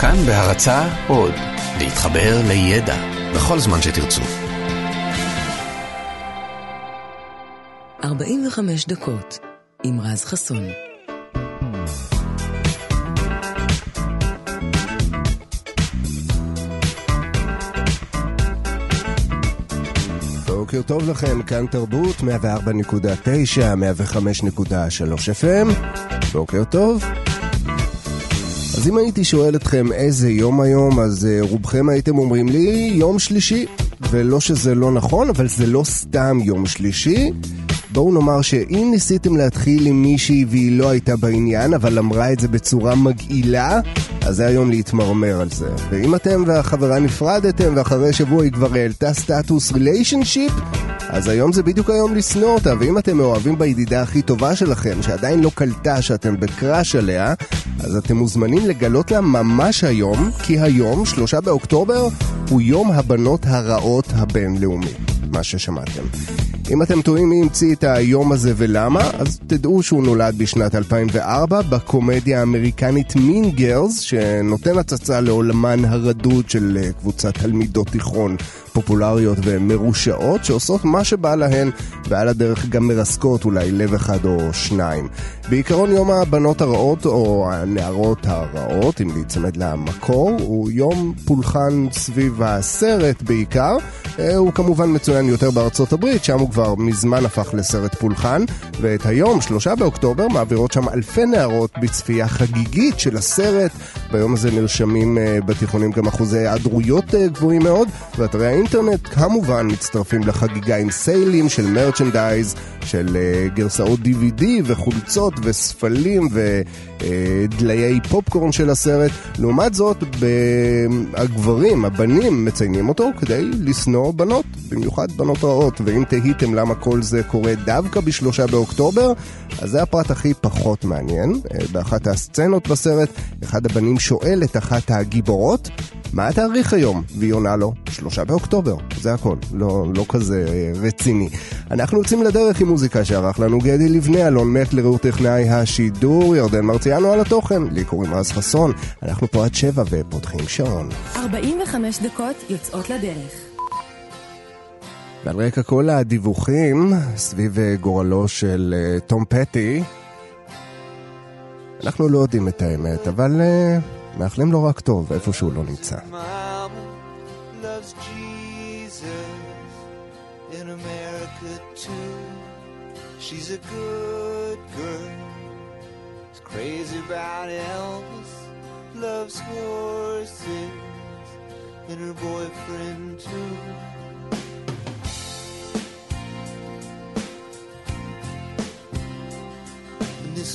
כאן בהרצה עוד, להתחבר לידע בכל זמן שתרצו. 45 דקות עם רז חסון. בוקר טוב לכם, כאן תרבות 104.9, 105.3 FM. בוקר טוב. אז אם הייתי שואל אתכם איזה יום היום, אז uh, רובכם הייתם אומרים לי יום שלישי. ולא שזה לא נכון, אבל זה לא סתם יום שלישי. בואו נאמר שאם ניסיתם להתחיל עם מישהי והיא לא הייתה בעניין, אבל אמרה את זה בצורה מגעילה, אז זה היום להתמרמר על זה. ואם אתם והחברה נפרדתם ואחרי שבוע היא כבר העלתה סטטוס ריליישנשיפ, אז היום זה בדיוק היום לשנוא אותה, ואם אתם מאוהבים בידידה הכי טובה שלכם, שעדיין לא קלטה שאתם בקראש עליה, אז אתם מוזמנים לגלות לה ממש היום, כי היום, שלושה באוקטובר, הוא יום הבנות הרעות הבינלאומי. מה ששמעתם. אם אתם תוהים מי המציא את היום הזה ולמה, אז תדעו שהוא נולד בשנת 2004 בקומדיה האמריקנית מין גרס, שנותן הצצה לעולמן הרדוד של אה, קבוצת תלמידות תיכון פופולריות ומרושעות, שעושות מה שבא להן, ועל הדרך גם מרסקות אולי לב אחד או שניים. בעיקרון יום הבנות הרעות, או הנערות הרעות, אם להיצמד למקור, הוא יום פולחן סביב הסרט בעיקר. אה, הוא כמובן מצוין יותר בארצות הברית, שם הוא כבר מזמן הפך לסרט פולחן, ואת היום, שלושה באוקטובר, מעבירות שם אלפי נערות בצפייה חגיגית של הסרט. ביום הזה נרשמים אה, בתיכונים גם אחוזי היעדרויות אה, גבוהים מאוד, ואתרי האינטרנט כמובן מצטרפים לחגיגה עם סיילים של מרצ'נדייז, של גרסאות DVD וחולצות וספלים ודליי פופקורן של הסרט. לעומת זאת, הגברים, הבנים, מציינים אותו כדי לשנוא בנות, במיוחד בנות רעות. ואם תהיתם למה כל זה קורה דווקא בשלושה באוקטובר, אז זה הפרט הכי פחות מעניין. באחת הסצנות בסרט, אחד הבנים שואל את אחת הגיבורות, מה התאריך היום? והיא עונה לו, שלושה באוקטובר. זה הכל, לא, לא כזה רציני. אנחנו יוצאים לדרך עם מוזיקה שערך לנו גדי לבנה, אלון מקלר הוא טכנאי השידור, ירדן מרציאנו על התוכן, לי קוראים רז חסון. אנחנו פה עד שבע ופותחים שעון. 45 דקות יוצאות לדרך. ועל רקע כל הדיווחים סביב גורלו של תום פטי, אנחנו לא יודעים את האמת, אבל uh, מאחלים לו רק טוב איפה שהוא לא נמצא. She's a good girl, is crazy about Elvis, loves horses, and her boyfriend too.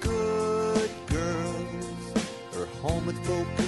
good girls. Are home with broken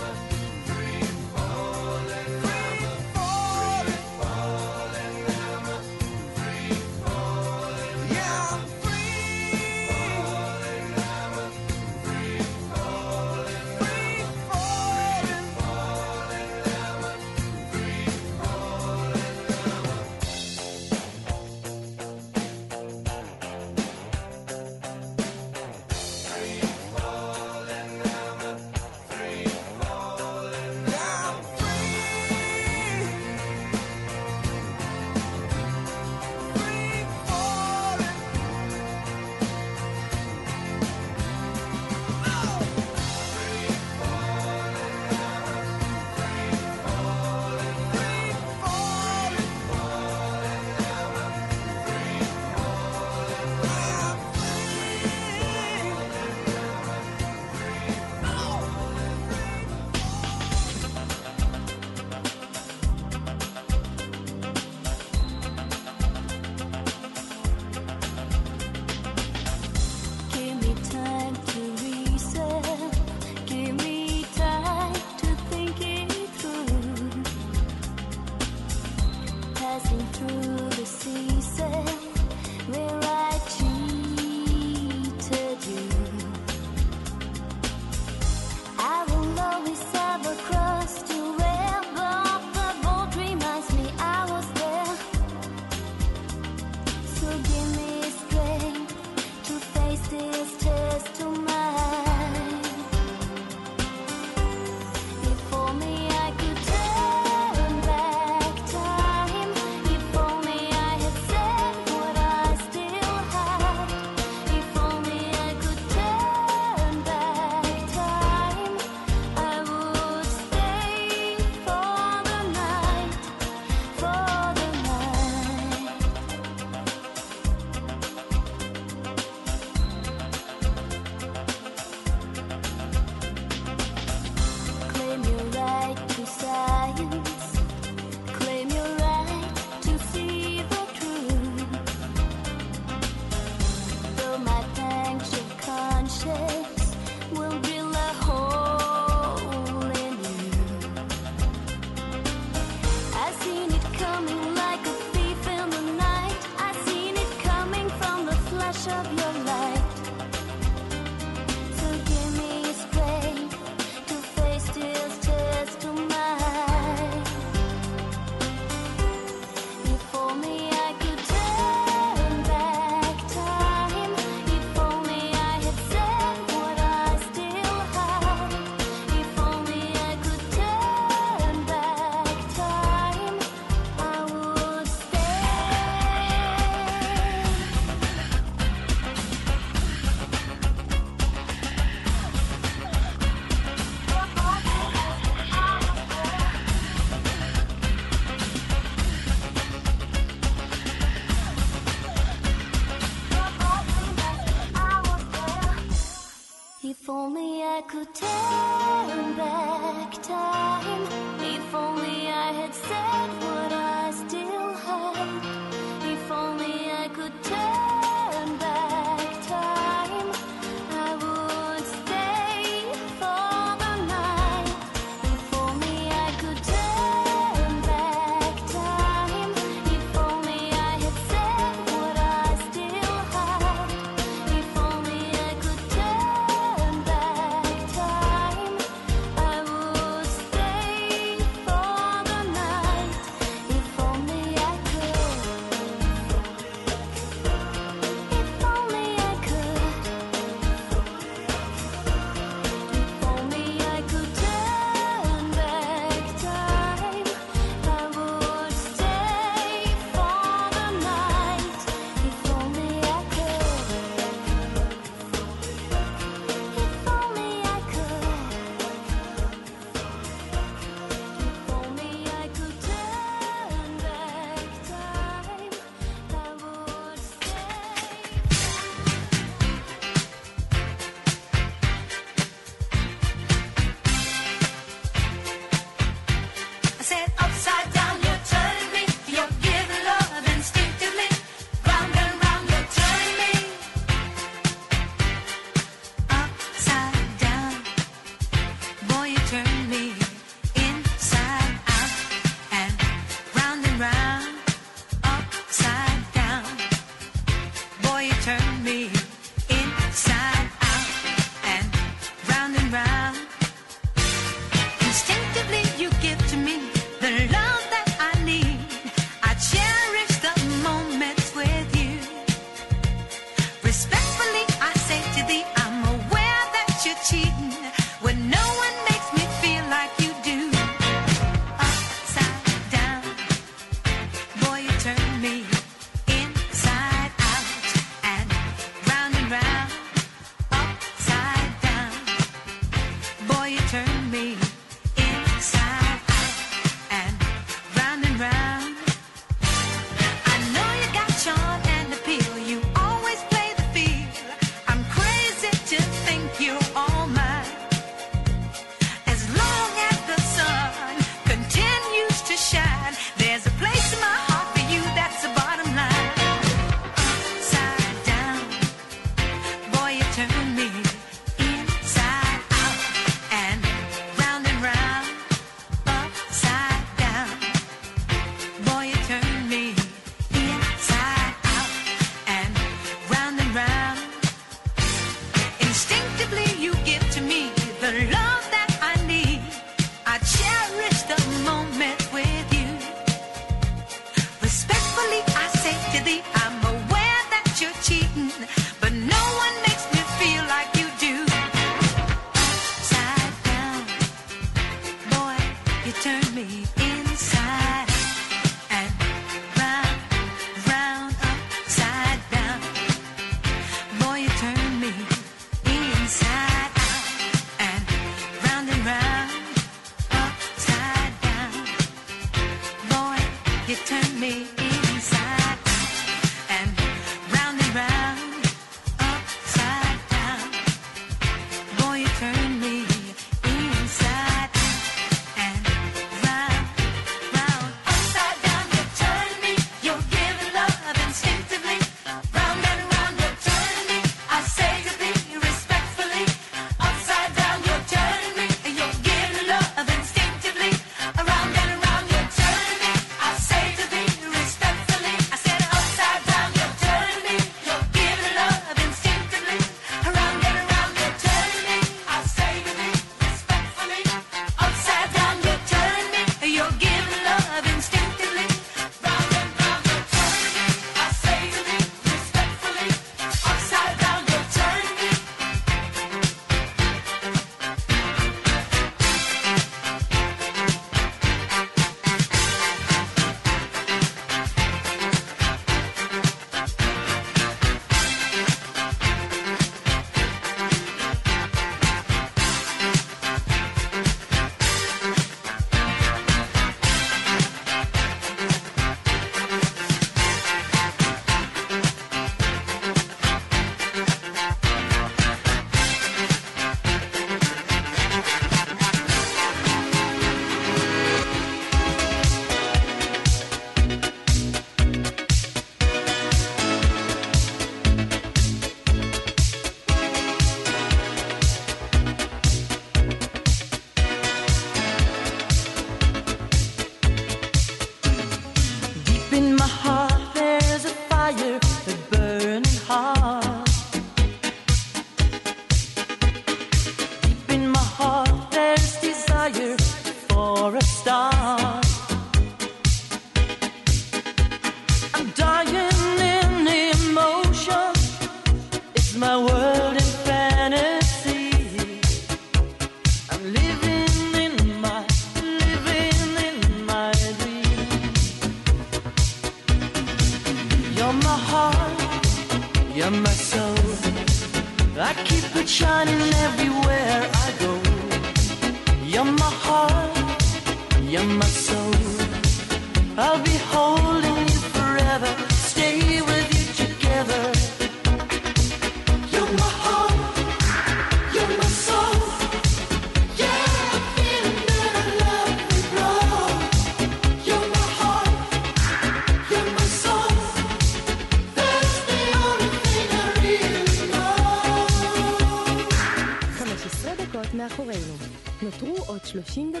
Flushing the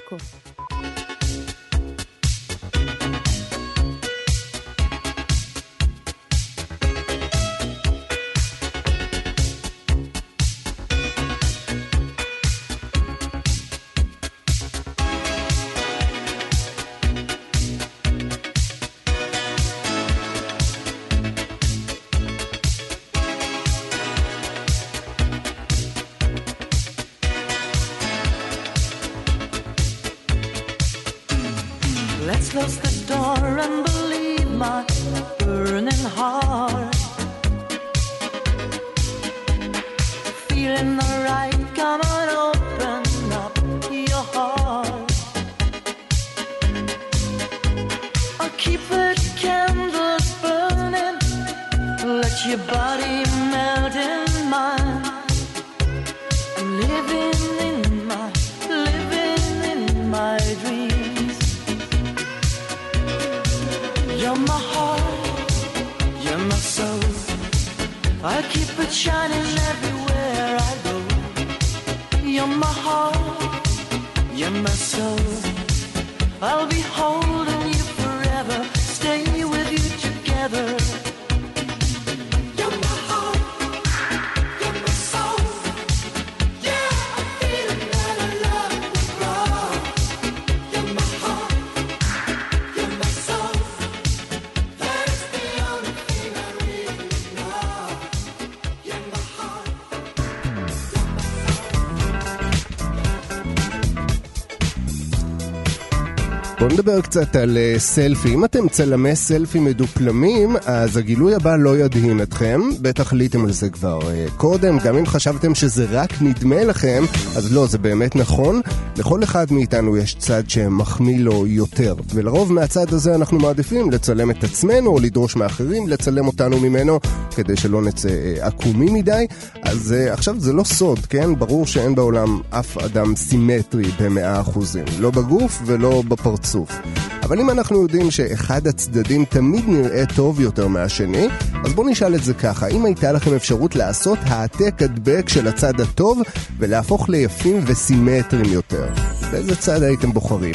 בואו נדבר קצת על uh, סלפי. אם אתם צלמי סלפי מדופלמים, אז הגילוי הבא לא ידהים אתכם. בטח עליתם על זה כבר uh, קודם. גם אם חשבתם שזה רק נדמה לכם, אז לא, זה באמת נכון. לכל אחד מאיתנו יש צד שמחמיא לו יותר. ולרוב מהצד הזה אנחנו מעדיפים לצלם את עצמנו, או לדרוש מאחרים לצלם אותנו ממנו, כדי שלא נצא uh, עקומים מדי. אז עכשיו זה לא סוד, כן? ברור שאין בעולם אף אדם סימטרי במאה אחוזים. לא בגוף ולא בפרצוף. הפרצוף. אבל אם אנחנו יודעים שאחד הצדדים תמיד נראה טוב יותר מהשני, אז בואו נשאל את זה ככה, אם הייתה לכם אפשרות לעשות העתק הדבק של הצד הטוב ולהפוך ליפים וסימטריים יותר, באיזה צד הייתם בוחרים?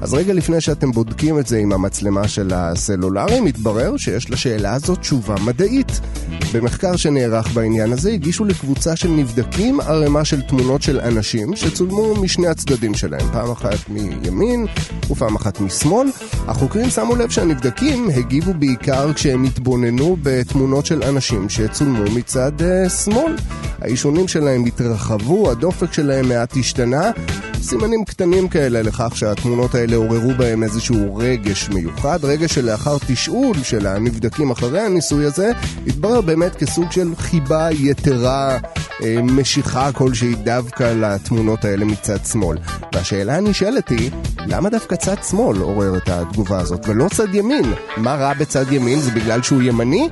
אז רגע לפני שאתם בודקים את זה עם המצלמה של הסלולרי, מתברר שיש לשאלה הזאת תשובה מדעית. במחקר שנערך בעניין הזה הגישו לקבוצה של נבדקים ערימה של תמונות של אנשים שצולמו משני הצדדים שלהם, פעם אחת מימין ופעם אחת משמאל. החוקרים שמו לב שהנבדקים הגיבו בעיקר כשהם התבוננו בתמונות של אנשים שצולמו מצד uh, שמאל. האישונים שלהם התרחבו, הדופק שלהם מעט השתנה, סימנים קטנים כאלה לכך שהתמונות האלה עוררו בהם איזשהו רגש מיוחד, רגש שלאחר תשאול של הנבדקים אחרי הניסוי הזה, התברר באמת כסוג של חיבה יתרה, אה, משיכה כלשהי דווקא לתמונות האלה מצד שמאל. והשאלה הנשאלת היא, למה דווקא צד שמאל עורר את התגובה הזאת, ולא צד ימין? מה רע בצד ימין? זה בגלל שהוא ימני?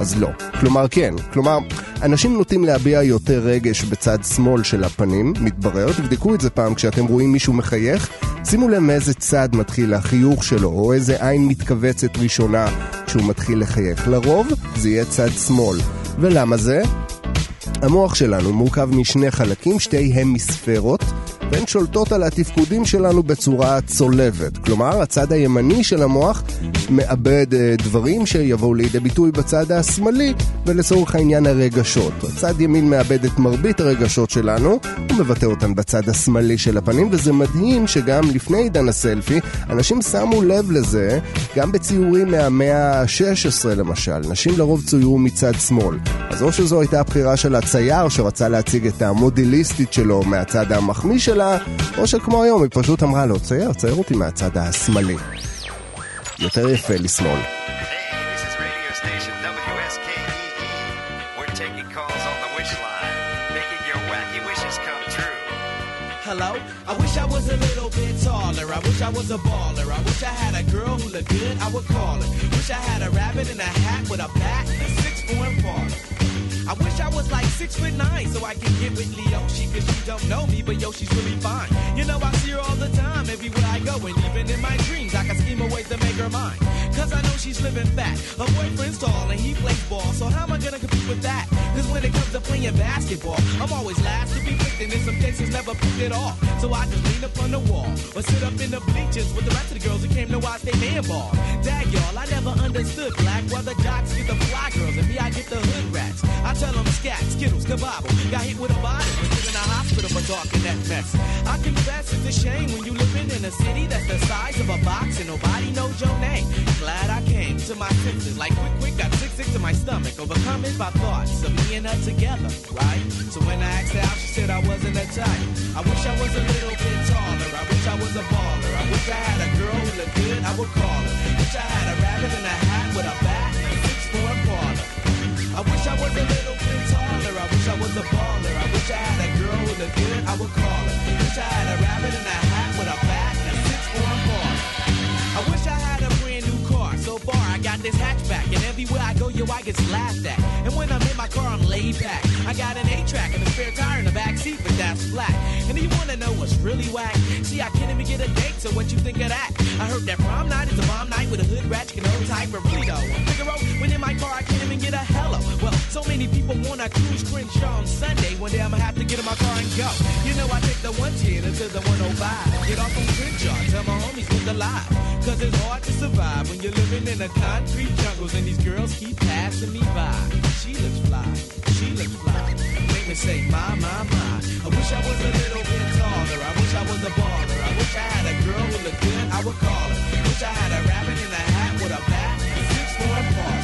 אז לא. כלומר כן. כלומר, אנשים נוטים להביע יותר רגש בצד שמאל של הפנים, מתברר, תבדקו את זה פעם כשאתם רואים מישהו מחייך, שימו לב מאיזה צד מתחיל החיוך שלו, או איזה עין מתכווצת ראשונה כשהוא מתחיל לחייך. לרוב זה יהיה צד שמאל. ולמה זה? המוח שלנו מורכב משני חלקים, שתיהם מספרות. והן שולטות על התפקודים שלנו בצורה צולבת. כלומר, הצד הימני של המוח מאבד אה, דברים שיבואו לידי ביטוי בצד השמאלי, ולצורך העניין הרגשות. הצד ימין מאבד את מרבית הרגשות שלנו, הוא מבטא אותן בצד השמאלי של הפנים, וזה מדהים שגם לפני עידן הסלפי, אנשים שמו לב לזה, גם בציורים מהמאה ה-16 למשל. נשים לרוב צוירו מצד שמאל. אז או שזו הייתה הבחירה של הצייר שרצה להציג את המודליסטית שלו מהצד המחמיא של שלה, או שכמו היום, היא פשוט אמרה לו, צייר, צייר אותי מהצד השמאלי. יותר יפה לשמאל. Hello? I wish I was a taller. I wish I was a baller. I wish I had a girl who looked good. I would call her. Wish I had a rabbit in a hat with a bat a six foot baller. I wish I was like six foot nine so I could get with Leoshi, cause she don't know me, but yo, she's really fine. You know, I see her all the time, everywhere I go, and even in my dreams, I can scheme a way to make her mine. Cause I know she's living fat. Her boyfriend's tall and he plays ball, so how am I gonna compete with that? Cause when it comes to playing basketball, I'm always last to be picked, and in some cases never picked at all. So I just lean up on the wall, or sit up in the bleachers with the rest of the girls who came to watch they man ball. Dag y'all, I never understood black, While the jocks get the fly girls, and me I get the hood rats. I tell them scat, skittles, kabobble. Got hit with a bottle put in a hospital for talking that mess. I confess it's a shame when you living in a city that's the size of a box and nobody knows your name. Glad I came to my senses, like quick, quick, got sick, sick to my stomach, overcome it by thoughts of me and her together, right? So when I asked her out, she said I wasn't a type. I wish I was a little bit taller. I wish I was a baller. I wish I had a girl who looked good. I would call her. Wish I had a rabbit in a hat with a bat a six four parlor. I wish I was a little bit taller. I wish I was a baller. I wish I had a girl who looked good, I would call her. Wish I had a rabbit in a hat with a bat a six form bar. I wish I had a brand new car. So far, I got this hatchback, and everywhere I go, yo, I get laughed at. And when I'm in my I'm laid back. I got an A-track and a spare tire in the back seat, but that's flat. And you wanna know what's really whack? See, I can't even get a date, so what you think of that? I heard that prom night is a bomb night with a hood rat, you can old type, really though, Figaro, when in my car, I can't even get a hello. Well, so many people wanna cruise Crenshaw on Sunday. One day I'ma have to get in my car and go. You know I take the 110 until the 105. Get off on Crenshaw, tell my homies look alive. Cause it's hard to survive when you're living in the concrete jungles and these girls keep passing me by. She looks fly, she looks fly. Make me say, my, my, my. I wish I was a little bit taller. I wish I was a baller. I wish I had a girl who looked good, I would call her. Wish I had a rabbit in a hat with a bat six four apart.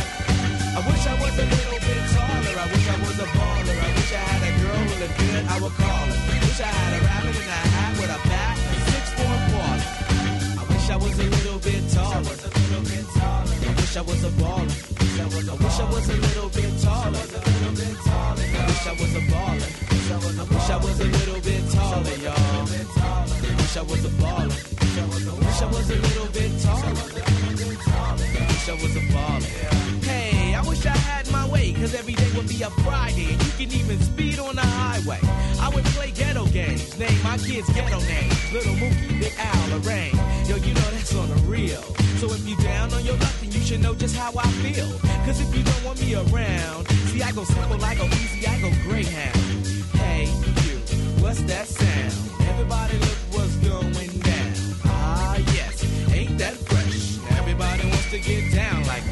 I wish I was a little bit taller. I wish I was a baller. I wish I had a girl who looked good, I would call her. Wish I had a rabbit in a hat was a little bit taller. I wish I was a baller. I wish I was a little bit taller. I wish I was a baller. I wish I was a little bit taller, y'all. I wish I was a baller. I wish I was a little bit taller. I wish I was a baller. Hey, I wish I had cause every day would be a Friday, and you can even speed on the highway. I would play ghetto games, name my kids ghetto names. Little Mookie, Big Al, Lorraine. Yo, you know that's on the real. So if you down on your luck, then you should know just how I feel. Cause if you don't want me around, see, I go simple, I go easy, I go Greyhound. Hey, you, what's that sound? Everybody look what's going down. Ah, yes, ain't that fresh? Everybody wants to get down like.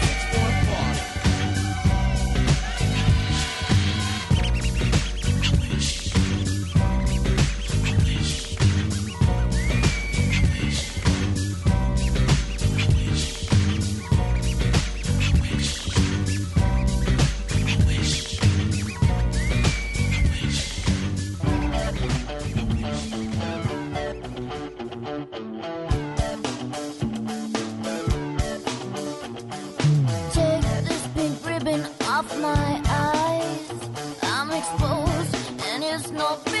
no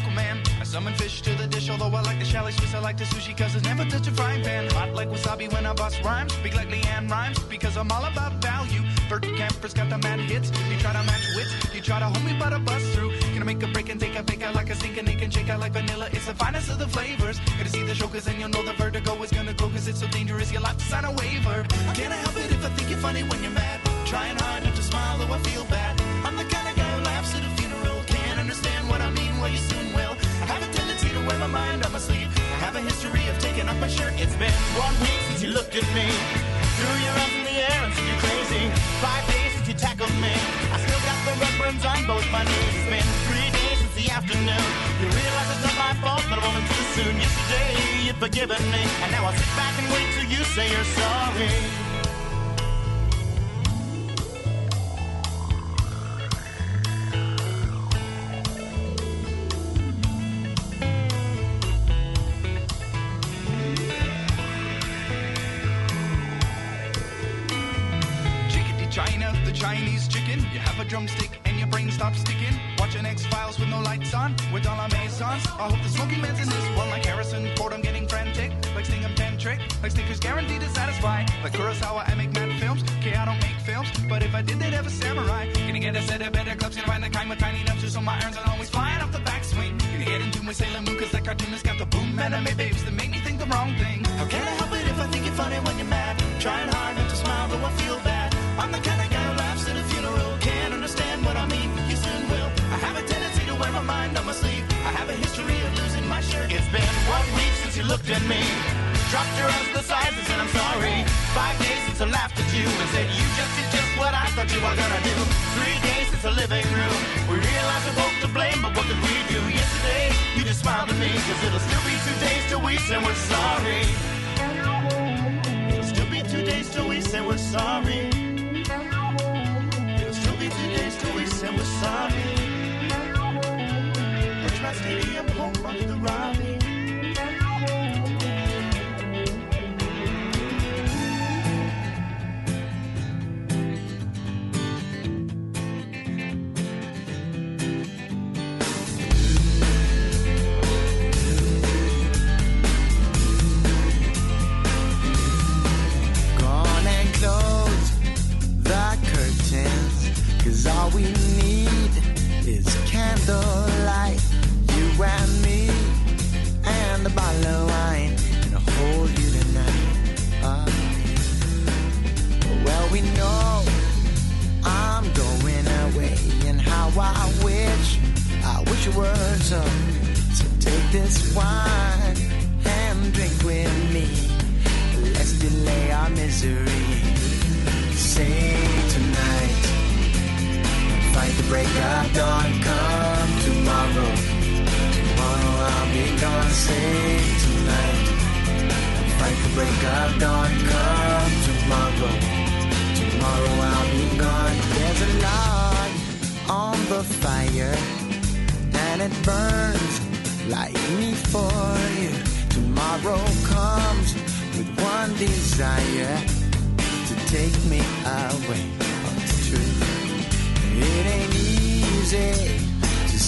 summon fish to the dish, although I like the chalet Swiss, I like the sushi, cause it's never touch a frying pan. Hot like wasabi when I bust rhymes. Speak like Leanne rhymes, because I'm all about value. Bert Campers got the mad hits. You try to match wits, you try to hold me but I bust through. Gonna make a break and take a fake out like a sink and they can shake out like vanilla. It's the finest of the flavors. Gonna see the show, cause then you'll know the vertigo is gonna go, cause it's so dangerous, you'll have to sign a waiver. Can't I help it if I think you're funny when you're mad? Trying hard not to smile, though I feel bad. I'm the kind of guy who laughs at a funeral. Can't understand what I mean, well, you soon will. I have a tendency to wear my mind on my sleeve. I have a history of taking off my shirt. It's been one week since you looked at me. Threw your arms in the air and said you're crazy. Five days since you tackled me. I still got the red burns on both my knees. It's been three days since the afternoon. You realize it's not my fault, but a moment too soon. Yesterday you'd forgiven me, and now I'll sit back and wait till you say you're sorry. Drumstick and your brain stops sticking. Watching X Files with no lights on, with all our masons. I hope the smoking man's in this one like Harrison Ford. I'm getting frantic, like Stingham Tantric, like Snickers guaranteed to satisfy. Like Kurosawa, I make mad films. Okay, I don't make films, but if I did, they'd have a samurai. Gonna get a set of better clubs, gonna find the kind with tiny nubs, so my irons are always flying off the backswing. Gonna get into my Sailor Moon, cause that cartoonist got the boom anime babes that make me think the wrong thing. How can I help it if I think you're funny when you're mad? Trying hard not to smile, but I feel bad. I'm the kind me. Dropped your eyes the sides and I'm sorry. Five days since I laughed at you and said, You just did just what I thought you were gonna do. Three days since the living room. We realized we're both to blame, but what could we do? Yesterday, you just smiled at me, cause it'll still be two days till we say we're sorry. It'll still be two days till we say we're sorry. It'll still be two days till we say we're sorry. Richmond Stadium, candlelight. You and me, and a bottle of wine. And I'll hold you tonight. Ah. well, we know I'm going away. And how I wish, I wish it were so. So take this wine and drink with me. Let's delay our misery. Say tonight, fight the break of dawn. Come tomorrow, tomorrow I'll be gone. Say tonight, fight the break of dawn. Come tomorrow, tomorrow I'll be gone. There's a log on the fire, and it burns like me for you. Tomorrow comes with one desire to take me away. Oh, it's true. It ain't easy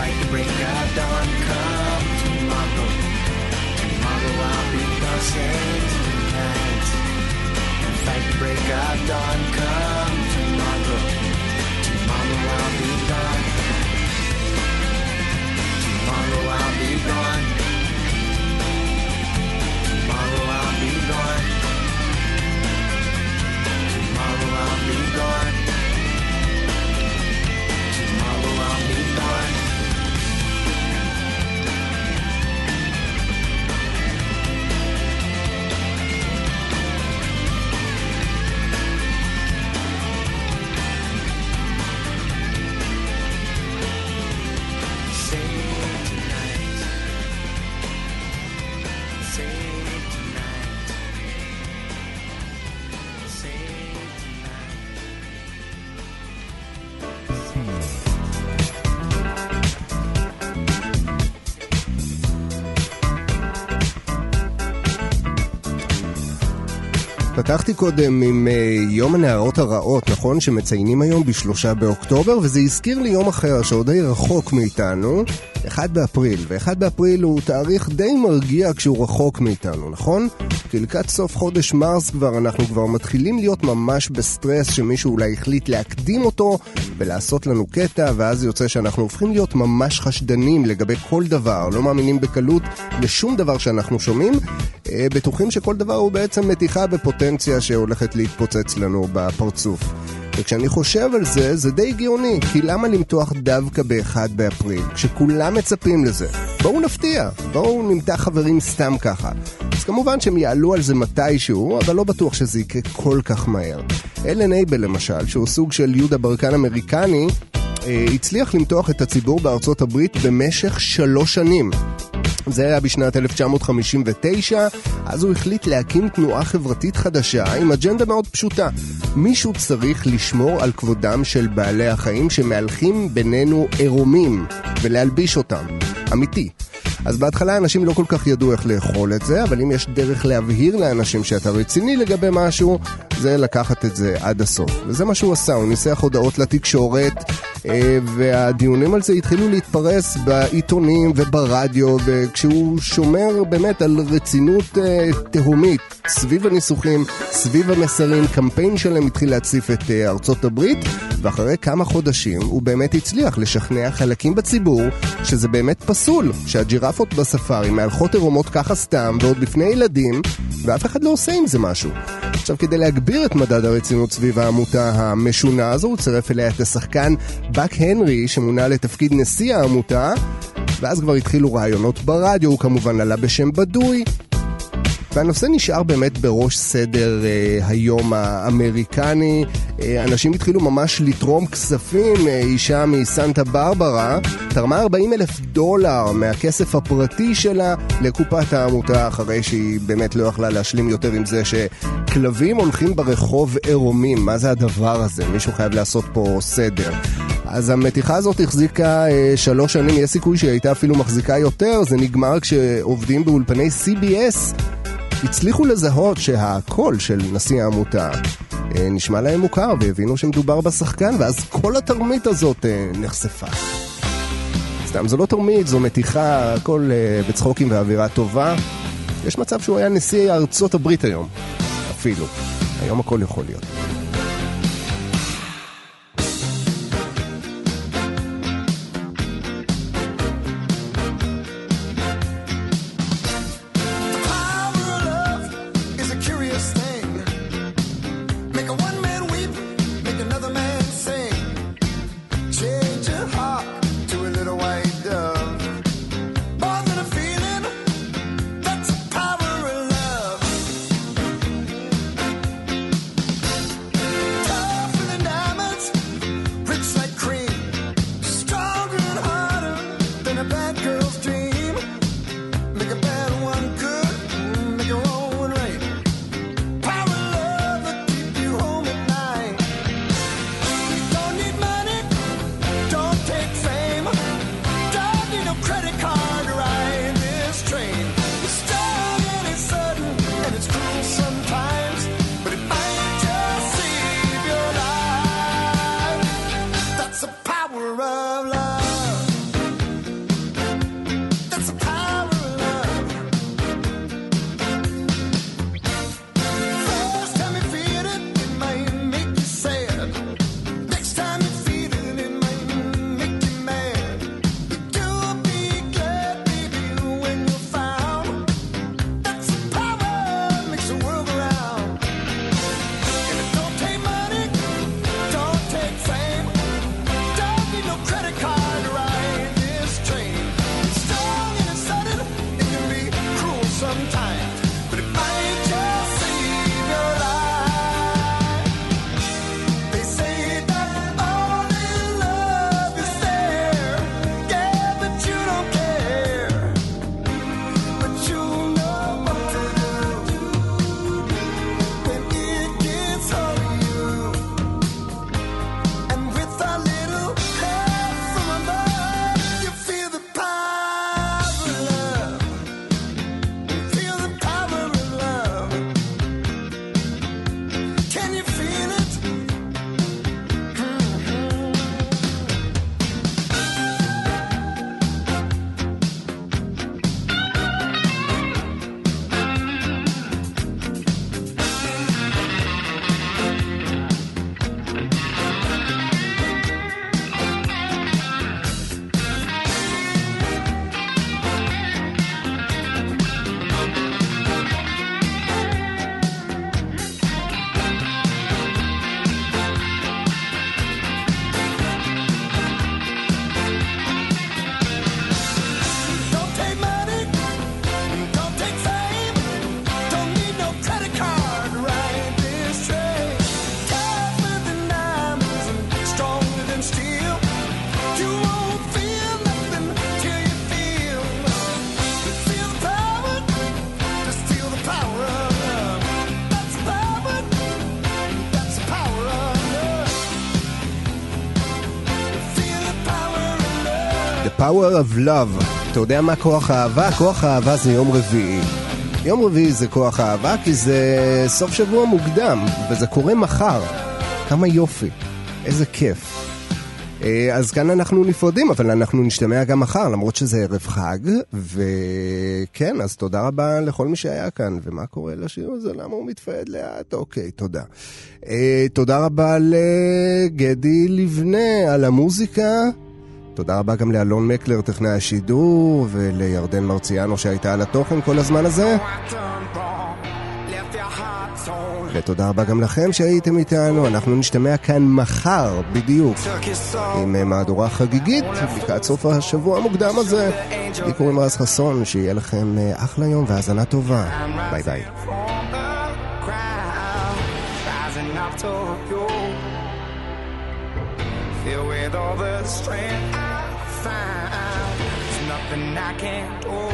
fight the break of dawn. Come tomorrow. Tomorrow I'll be. Save tonight. And fight the break of dawn. Come tomorrow. Tomorrow I'll be gone. Tomorrow I'll be gone. Tomorrow I'll be gone. Tomorrow I'll be gone. פתחתי קודם עם אה, יום הנערות הרעות, נכון? שמציינים היום בשלושה באוקטובר, וזה הזכיר לי יום אחר שעוד די רחוק מאיתנו, 1 באפריל, ו-1 באפריל הוא תאריך די מרגיע כשהוא רחוק מאיתנו, נכון? כי לקראת סוף חודש מרס כבר אנחנו כבר מתחילים להיות ממש בסטרס שמישהו אולי החליט להקדים אותו ולעשות לנו קטע, ואז יוצא שאנחנו הופכים להיות ממש חשדנים לגבי כל דבר, לא מאמינים בקלות לשום דבר שאנחנו שומעים, אה, בטוחים שכל דבר הוא בעצם מתיחה בפוטנציה שהולכת להתפוצץ לנו בפרצוף. וכשאני חושב על זה, זה די הגיוני, כי למה למתוח דווקא ב-1 באפריל, כשכולם מצפים לזה? בואו נפתיע, בואו נמתח חברים סתם ככה. אז כמובן שהם יעלו על זה מתישהו, אבל לא בטוח שזה יקרה כל כך מהר. אלן אייבל למשל, שהוא סוג של יהודה ברקן אמריקני, אה, הצליח למתוח את הציבור בארצות הברית במשך שלוש שנים. זה היה בשנת 1959, אז הוא החליט להקים תנועה חברתית חדשה עם אג'נדה מאוד פשוטה. מישהו צריך לשמור על כבודם של בעלי החיים שמהלכים בינינו עירומים ולהלביש אותם. אמיתי. אז בהתחלה אנשים לא כל כך ידעו איך לאכול את זה, אבל אם יש דרך להבהיר לאנשים שאתה רציני לגבי משהו, זה לקחת את זה עד הסוף. וזה מה שהוא עשה, הוא ניסח הודעות לתקשורת, והדיונים על זה התחילו להתפרס בעיתונים וברדיו, וכשהוא שומר באמת על רצינות אה, תהומית סביב הניסוחים, סביב המסרים, קמפיין שלם התחיל להציף את אה, ארצות הברית, ואחרי כמה חודשים הוא באמת הצליח לשכנע חלקים בציבור שזה באמת פסול, שהג'ירפות בספארי מהלכות עירומות ככה סתם, ועוד בפני ילדים, ואף אחד לא עושה עם זה משהו. עכשיו, כדי להגביר את מדד הרצינות סביב העמותה המשונה הזו, הוא צירף אליה את השחקן באק הנרי, שמונה לתפקיד נשיא העמותה, ואז כבר התחילו רעיונות ברדיו, הוא כמובן עלה בשם בדוי, והנושא נשאר באמת בראש סדר אה, היום האמריקני. אה, אנשים התחילו ממש לתרום כספים. אה, אישה מסנטה ברברה תרמה 40 אלף דולר מהכסף הפרטי שלה לקופת העמותה, אחרי שהיא באמת לא יכלה להשלים יותר עם זה שכלבים הולכים ברחוב עירומים. מה זה הדבר הזה? מישהו חייב לעשות פה סדר. אז המתיחה הזאת החזיקה אה, שלוש שנים, יש סיכוי שהיא הייתה אפילו מחזיקה יותר, זה נגמר כשעובדים באולפני CBS הצליחו לזהות שהקול של נשיא העמותה אה, נשמע להם מוכר והבינו שמדובר בשחקן, ואז כל התרמית הזאת אה, נחשפה. סתם, זו לא תרמית, זו מתיחה, הכל אה, בצחוקים ואווירה טובה. יש מצב שהוא היה נשיא ארצות הברית היום, אפילו. היום הכל יכול להיות. Power of Love. אתה יודע מה כוח האהבה? כוח האהבה זה יום רביעי. יום רביעי זה כוח האהבה כי זה סוף שבוע מוקדם, וזה קורה מחר. כמה יופי, איזה כיף. אה, אז כאן אנחנו נפרדים, אבל אנחנו נשתמע גם מחר, למרות שזה ערב חג, וכן, אז תודה רבה לכל מי שהיה כאן. ומה קורה לשיר הזה? למה הוא מתפעד לאט? אוקיי, תודה. אה, תודה רבה לגדי לבנה על המוזיקה. תודה רבה גם לאלון מקלר, טכנאי השידור, ולירדן מרציאנו שהייתה על התוכן כל הזמן הזה. ותודה רבה גם לכם שהייתם איתנו, אנחנו נשתמע כאן מחר בדיוק עם מהדורה חגיגית לקראת סוף השבוע המוקדם הזה. לי קוראים רז חסון, שיהיה לכם אה, אחלה יום והאזנה טובה. ביי ביי. With all the strength I find, there's nothing I can't do.